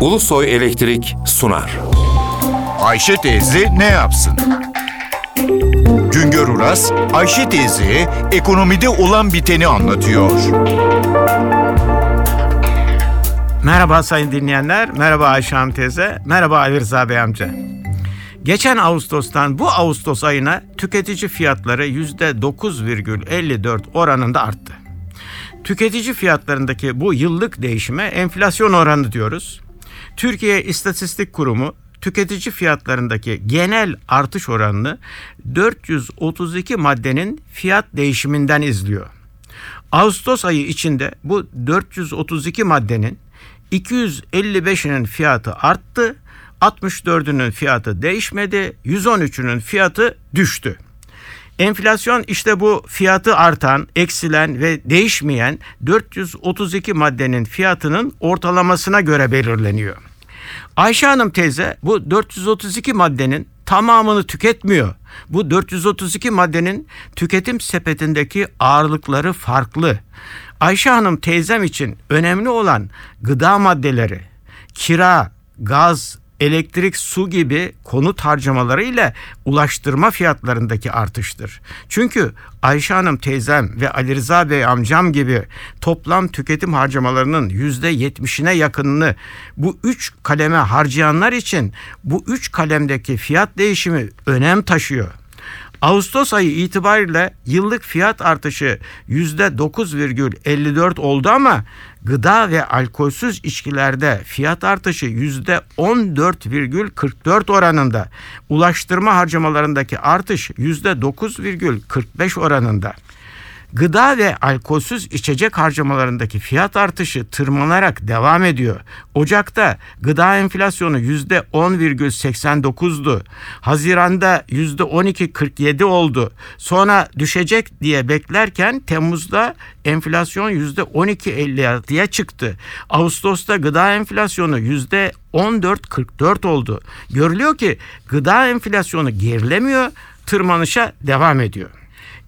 Ulusoy Elektrik sunar. Ayşe teyze ne yapsın? Güngör Uras, Ayşe teyze ekonomide olan biteni anlatıyor. Merhaba sayın dinleyenler, merhaba Ayşe Hanım teyze, merhaba Ali Rıza Bey amca. Geçen Ağustos'tan bu Ağustos ayına tüketici fiyatları %9,54 oranında arttı. Tüketici fiyatlarındaki bu yıllık değişime enflasyon oranı diyoruz. Türkiye İstatistik Kurumu tüketici fiyatlarındaki genel artış oranını 432 maddenin fiyat değişiminden izliyor. Ağustos ayı içinde bu 432 maddenin 255'inin fiyatı arttı, 64'ünün fiyatı değişmedi, 113'ünün fiyatı düştü. Enflasyon işte bu fiyatı artan, eksilen ve değişmeyen 432 maddenin fiyatının ortalamasına göre belirleniyor. Ayşe Hanım teyze bu 432 maddenin tamamını tüketmiyor. Bu 432 maddenin tüketim sepetindeki ağırlıkları farklı. Ayşe Hanım teyzem için önemli olan gıda maddeleri, kira, gaz, elektrik, su gibi konut harcamaları ile ulaştırma fiyatlarındaki artıştır. Çünkü Ayşe Hanım teyzem ve Ali Rıza Bey amcam gibi toplam tüketim harcamalarının yüzde yetmişine yakınını bu üç kaleme harcayanlar için bu üç kalemdeki fiyat değişimi önem taşıyor. Ağustos ayı itibariyle yıllık fiyat artışı %9,54 oldu ama gıda ve alkolsüz içkilerde fiyat artışı %14,44 oranında. Ulaştırma harcamalarındaki artış %9,45 oranında. Gıda ve alkolsüz içecek harcamalarındaki fiyat artışı tırmanarak devam ediyor. Ocak'ta gıda enflasyonu %10,89'du. Haziranda %12,47 oldu. Sonra düşecek diye beklerken Temmuz'da enflasyon %12,56'ya çıktı. Ağustos'ta gıda enflasyonu %14,44 oldu. Görülüyor ki gıda enflasyonu gerilemiyor, tırmanışa devam ediyor.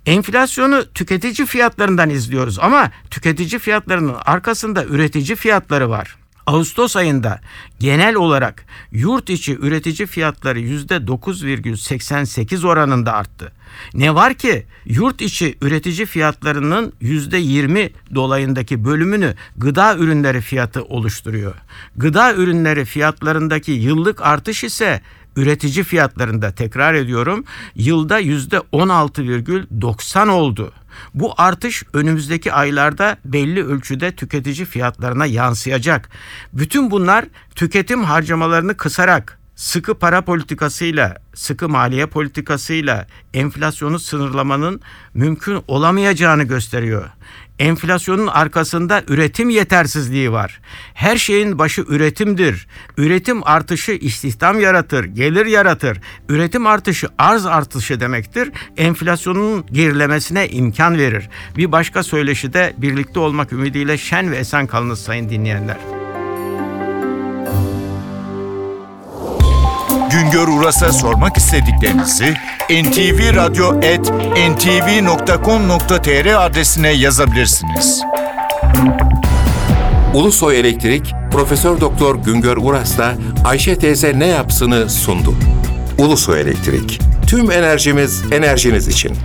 Enflasyonu tüketici fiyatlarından izliyoruz ama tüketici fiyatlarının arkasında üretici fiyatları var. Ağustos ayında genel olarak yurt içi üretici fiyatları %9,88 oranında arttı. Ne var ki yurt içi üretici fiyatlarının %20 dolayındaki bölümünü gıda ürünleri fiyatı oluşturuyor. Gıda ürünleri fiyatlarındaki yıllık artış ise üretici fiyatlarında tekrar ediyorum yılda yüzde 16,90 oldu. Bu artış önümüzdeki aylarda belli ölçüde tüketici fiyatlarına yansıyacak. Bütün bunlar tüketim harcamalarını kısarak sıkı para politikasıyla, sıkı maliye politikasıyla enflasyonu sınırlamanın mümkün olamayacağını gösteriyor. Enflasyonun arkasında üretim yetersizliği var. Her şeyin başı üretimdir. Üretim artışı istihdam yaratır, gelir yaratır. Üretim artışı arz artışı demektir. Enflasyonun gerilemesine imkan verir. Bir başka söyleşi de birlikte olmak ümidiyle şen ve esen kalınız sayın dinleyenler. Güngör Uras'a sormak istediklerinizi ntvradio.ntv.com.tr adresine yazabilirsiniz. Ulusoy Elektrik Profesör Doktor Güngör Uras'la Ayşe teyze ne yapsını sundu. Ulusoy Elektrik. Tüm enerjimiz enerjiniz için.